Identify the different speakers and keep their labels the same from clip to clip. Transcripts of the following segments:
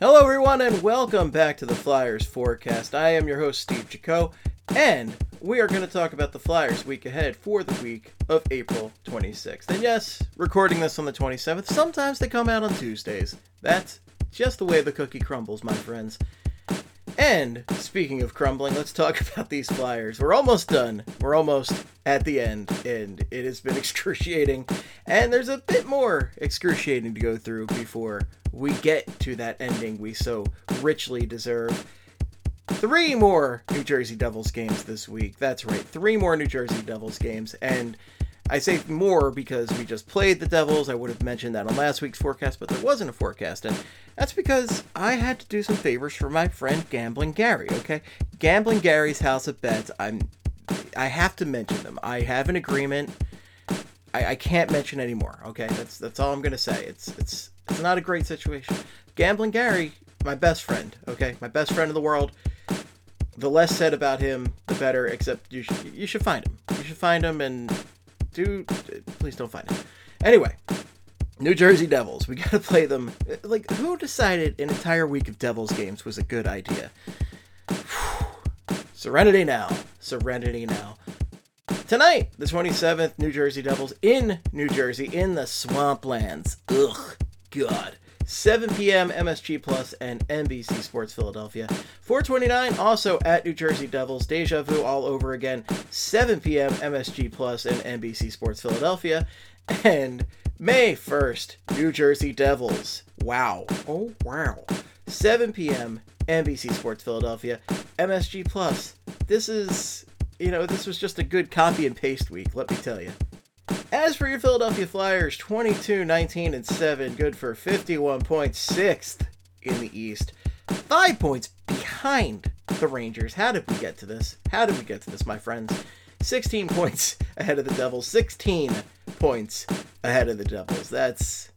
Speaker 1: Hello, everyone, and welcome back to the Flyers Forecast. I am your host, Steve Jaco, and we are going to talk about the Flyers week ahead for the week of April 26th. And yes, recording this on the 27th, sometimes they come out on Tuesdays. That's just the way the cookie crumbles, my friends. And speaking of crumbling, let's talk about these Flyers. We're almost done. We're almost at the end, and it has been excruciating. And there's a bit more excruciating to go through before we get to that ending we so richly deserve. Three more New Jersey Devils games this week. That's right, three more New Jersey Devils games. And I say more because we just played the Devils. I would have mentioned that on last week's forecast, but there wasn't a forecast. And that's because I had to do some favors for my friend Gambling Gary, okay? Gambling Gary's House of Bets. I'm I have to mention them. I have an agreement. I, I can't mention anymore, okay? That's that's all I'm gonna say. It's it's it's not a great situation. Gambling Gary, my best friend, okay? My best friend in the world. The less said about him, the better, except you should you should find him. You should find him and do please don't find it. Anyway, New Jersey Devils. We got to play them. Like, who decided an entire week of Devils games was a good idea? Serenity now. Serenity now. Tonight, the 27th, New Jersey Devils in New Jersey in the Swamplands. Ugh, God. 7 p.m. MSG Plus and NBC Sports Philadelphia. 429 also at New Jersey Devils. Deja Vu all over again. 7 p.m. MSG Plus and NBC Sports Philadelphia. And May 1st, New Jersey Devils. Wow. Oh, wow. 7 p.m. NBC Sports Philadelphia. MSG Plus. This is, you know, this was just a good copy and paste week, let me tell you. As for your Philadelphia Flyers, 22, 19, and 7, good for 51 points, sixth in the East. Five points behind the Rangers. How did we get to this? How did we get to this, my friends? 16 points ahead of the Devils, 16 points ahead of the Devils. That's.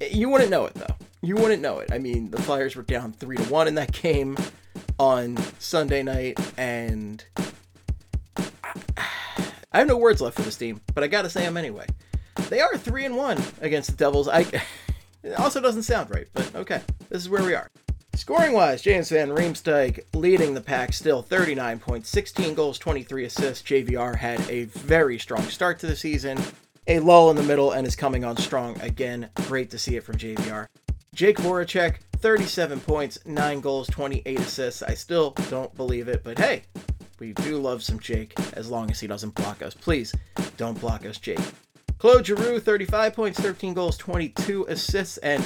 Speaker 1: You wouldn't know it, though. You wouldn't know it. I mean, the Flyers were down 3 to 1 in that game on Sunday night, and I have no words left for this team, but I gotta say them anyway. They are three and one against the Devils. I it also doesn't sound right, but okay, this is where we are. Scoring wise, James Van Riemsdyk leading the pack still 39 points, 16 goals, 23 assists. JVR had a very strong start to the season, a lull in the middle, and is coming on strong again. Great to see it from JVR. Jake Voracek, 37 points, 9 goals, 28 assists. I still don't believe it, but hey, we do love some Jake as long as he doesn't block us. Please don't block us, Jake. Claude Giroux, 35 points, 13 goals, 22 assists, and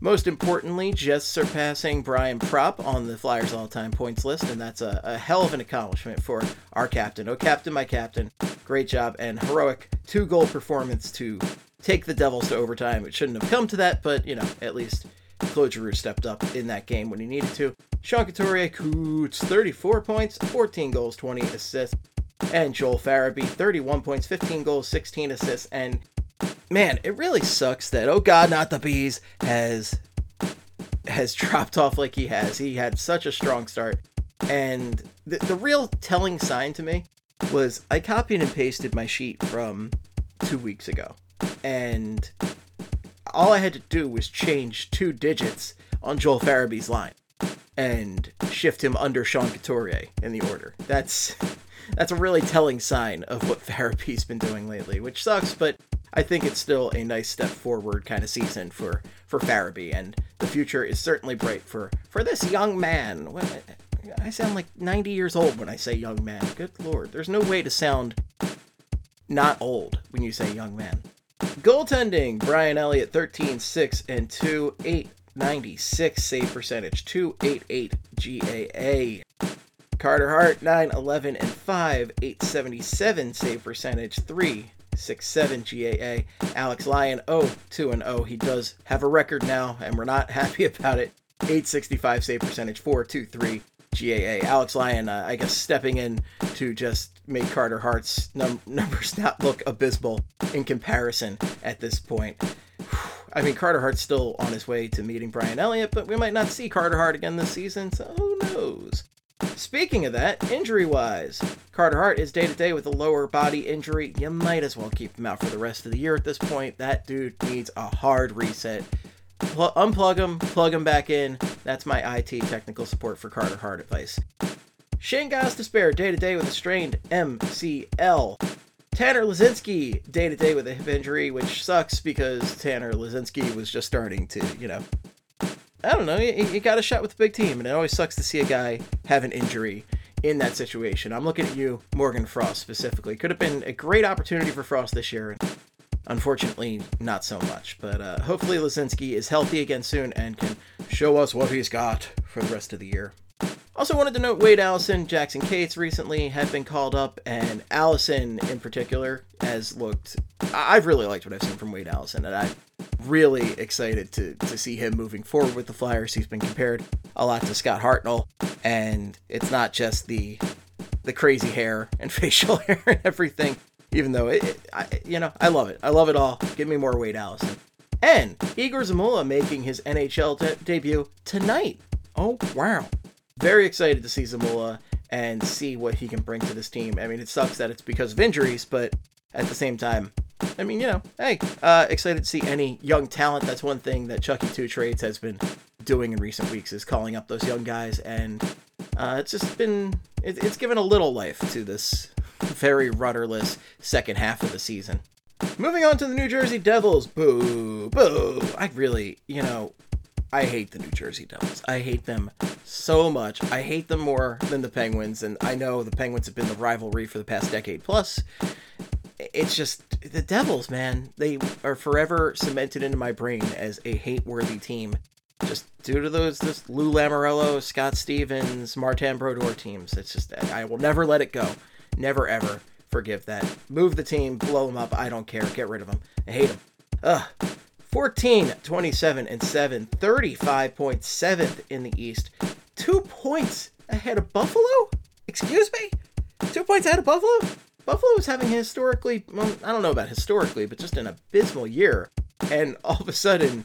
Speaker 1: most importantly, just surpassing Brian Propp on the Flyers all time points list, and that's a, a, hell of an accomplishment for our captain. Oh, captain, my captain. Great job and heroic two goal performance to take the Devils to overtime. It shouldn't have come to that, but, you know, at least Claude Giroux stepped up in that game when he needed to. Sean Couturier Coots, 34 points, 14 goals, 20 assists. And Joel Farabee, 31 points, 15 goals, 16 assists. And man, it really sucks that oh god, not the bees has has dropped off like he has. He had such a strong start. And the, the real telling sign to me was I copied and pasted my sheet from two weeks ago. And all I had to do was change two digits on Joel Farabee's line and shift him under Sean Couturier in the order. That's that's a really telling sign of what Farabee's been doing lately, which sucks, but I think it's still a nice step forward kind of season for for Farabee, and the future is certainly bright for for this young man. I sound like 90 years old when I say young man. Good lord, there's no way to sound not old when you say young man. Goaltending Brian Elliott 13 6 and 2 896 save percentage 288 GAA. Carter Hart 9 11 and 5 877 save percentage 3 6 7 GAA. Alex Lyon 0 2 and 0. He does have a record now and we're not happy about it. 865 save percentage 4 2 3 GAA. Alex Lyon, uh, I guess, stepping in to just make Carter Hart's num- numbers not look abysmal in comparison at this point. I mean, Carter Hart's still on his way to meeting Brian Elliott, but we might not see Carter Hart again this season, so who knows? Speaking of that, injury wise, Carter Hart is day to day with a lower body injury. You might as well keep him out for the rest of the year at this point. That dude needs a hard reset. pl- unplug him, plug him back in. That's my IT technical support for Carter Hart advice. Shane Gostisbehere day to day with a strained MCL. Tanner Laczynski day to day with a hip injury, which sucks because Tanner Laczynski was just starting to, you know, I don't know, he, got a shot with the big team, and it always sucks to see a guy have an injury in that situation. I'm looking at you, Morgan Frost specifically. Could have been a great opportunity for Frost this year. Unfortunately, not so much. But uh, hopefully, Laczynski is healthy again soon and can show us what he's got for the rest of the year. Also, wanted to note Wade Allison, Jackson Cates recently have been called up, and Allison in particular has looked. I've really liked what I've seen from Wade Allison, and I'm really excited to, to see him moving forward with the Flyers. He's been compared a lot to Scott Hartnell, and it's not just the the crazy hair and facial hair and everything. Even though it, it I, you know, I love it. I love it all. Give me more Wade Allison. And Igor Zamula making his NHL de- debut tonight. Oh wow! Very excited to see Zamula and see what he can bring to this team. I mean, it sucks that it's because of injuries, but at the same time, I mean, you know, hey, uh, excited to see any young talent. That's one thing that Chucky Two Trades has been doing in recent weeks is calling up those young guys, and uh, it's just been it, it's given a little life to this very rudderless second half of the season. Moving on to the New Jersey Devils. Boo, boo. I really, you know, I hate the New Jersey Devils. I hate them so much. I hate them more than the Penguins, and I know the Penguins have been the rivalry for the past decade plus. It's just the Devils, man. They are forever cemented into my brain as a hate-worthy team, just due to those this Lou Lamoriello, Scott Stevens, Martin Brodeur teams. It's just I will never let it go. Never ever forgive that. Move the team, blow them up. I don't care. Get rid of them. I hate them. Ugh. 14, 27, and 7, 35.7th in the East. Two points ahead of Buffalo? Excuse me? Two points ahead of Buffalo? Buffalo is having historically, well, I don't know about historically, but just an abysmal year. And all of a sudden,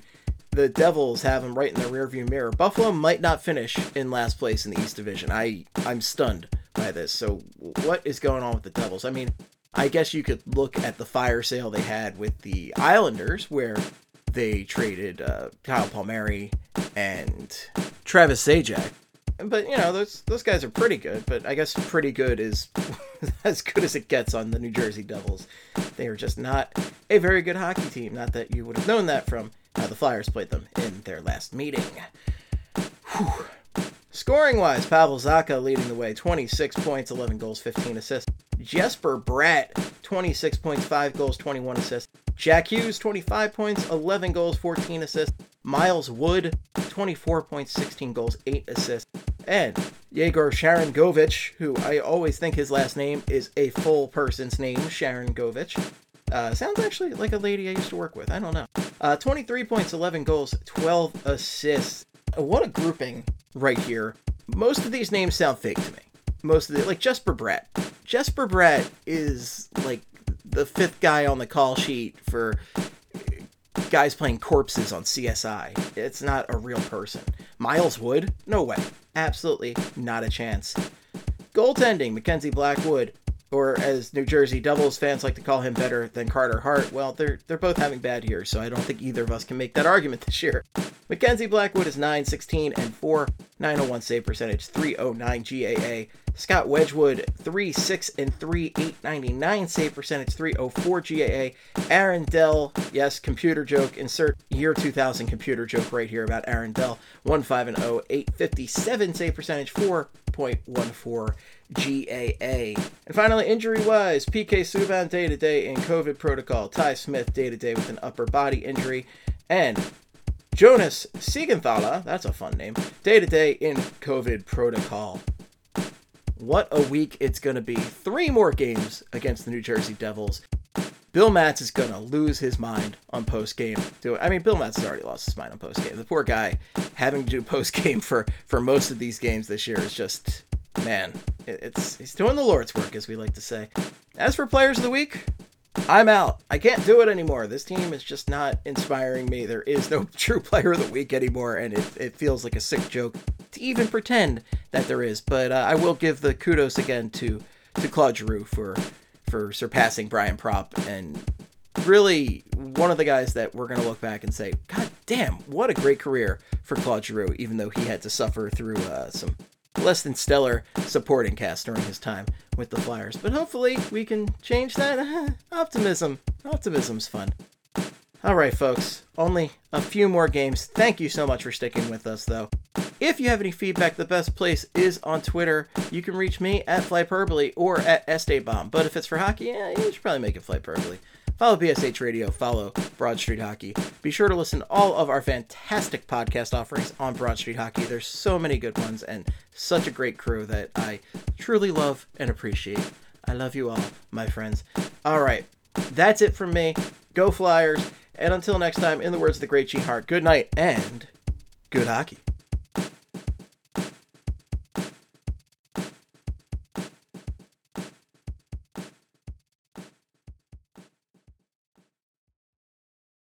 Speaker 1: the Devils have them right in the rearview mirror. Buffalo might not finish in last place in the East Division. I, I'm stunned by this. So, what is going on with the Devils? I mean, I guess you could look at the fire sale they had with the Islanders, where they traded uh, Kyle Palmieri and Travis Zajac. But you know those those guys are pretty good. But I guess pretty good is as good as it gets on the New Jersey Devils. They are just not a very good hockey team. Not that you would have known that from how the Flyers played them in their last meeting. Whew. Scoring wise, Pavel Zacha leading the way 26 points, 11 goals, 15 assists. Jesper Bratt, 26 points, 5 goals, 21 assists. Jack Hughes, 25 points, 11 goals, 14 assists. Miles Wood, 24 points, 16 goals, 8 assists. And Yegor Sharangovich, who I always think his last name is a full person's name, Sharangovich. Uh, sounds actually like a lady I used to work with. I don't know. Uh, 23 points, 11 goals, 12 assists. What a grouping right here. Most of these names sound fake to me. Most of the, like Jesper Bratt. Jesper Brett is like the fifth guy on the call sheet for guys playing corpses on CSI. It's not a real person. Miles Wood? No way. Absolutely not a chance. Goaltending, Mackenzie Blackwood, or as New Jersey Devils fans like to call him better than Carter Hart. Well, they're they're both having bad years, so I don't think either of us can make that argument this year. Mackenzie Blackwood is 9, 16, and 4, 901 save percentage, 309 GAA. Scott Wedgewood, 3, 6, and 3, 899 save percentage, 304 GAA. Aaron Dell, yes, computer joke, insert year 2000 computer joke right here about Aaron Dell, 1, 5, and 0, 857 save percentage, 4.14 GAA. And finally, injury wise, PK Subban day to day in COVID protocol, Ty Smith day to day with an upper body injury, and Jonas Siegenthaler, that's a fun name, day to day in COVID protocol. What a week it's going to be. Three more games against the New Jersey Devils. Bill Matz is going to lose his mind on post game. I mean, Bill Matz has already lost his mind on post game. The poor guy having to do post game for, for most of these games this year is just, man, it's he's doing the Lord's work, as we like to say. As for players of the week, I'm out. I can't do it anymore. This team is just not inspiring me. There is no true player of the week anymore, and it, it feels like a sick joke to even pretend that there is. But uh, I will give the kudos again to to Claude Giroux for for surpassing Brian Propp and really one of the guys that we're gonna look back and say, God damn, what a great career for Claude Giroux, even though he had to suffer through uh, some less than stellar supporting cast during his time with the Flyers. But hopefully we can change that. Optimism. Optimism's fun. All right, folks. Only a few more games. Thank you so much for sticking with us, though. If you have any feedback, the best place is on Twitter. You can reach me at Flyperbole or at Estaybomb. But if it's for hockey, yeah, you should probably make it Flyperbole. Follow PSH Radio, follow Broad Street Hockey. Be sure to listen to all of our fantastic podcast offerings on Broad Street Hockey. There's so many good ones and such a great crew that I truly love and appreciate. I love you all, my friends. All right, that's it from me. Go Flyers. And until next time, in the words of the great Gene Hart, good night and good hockey.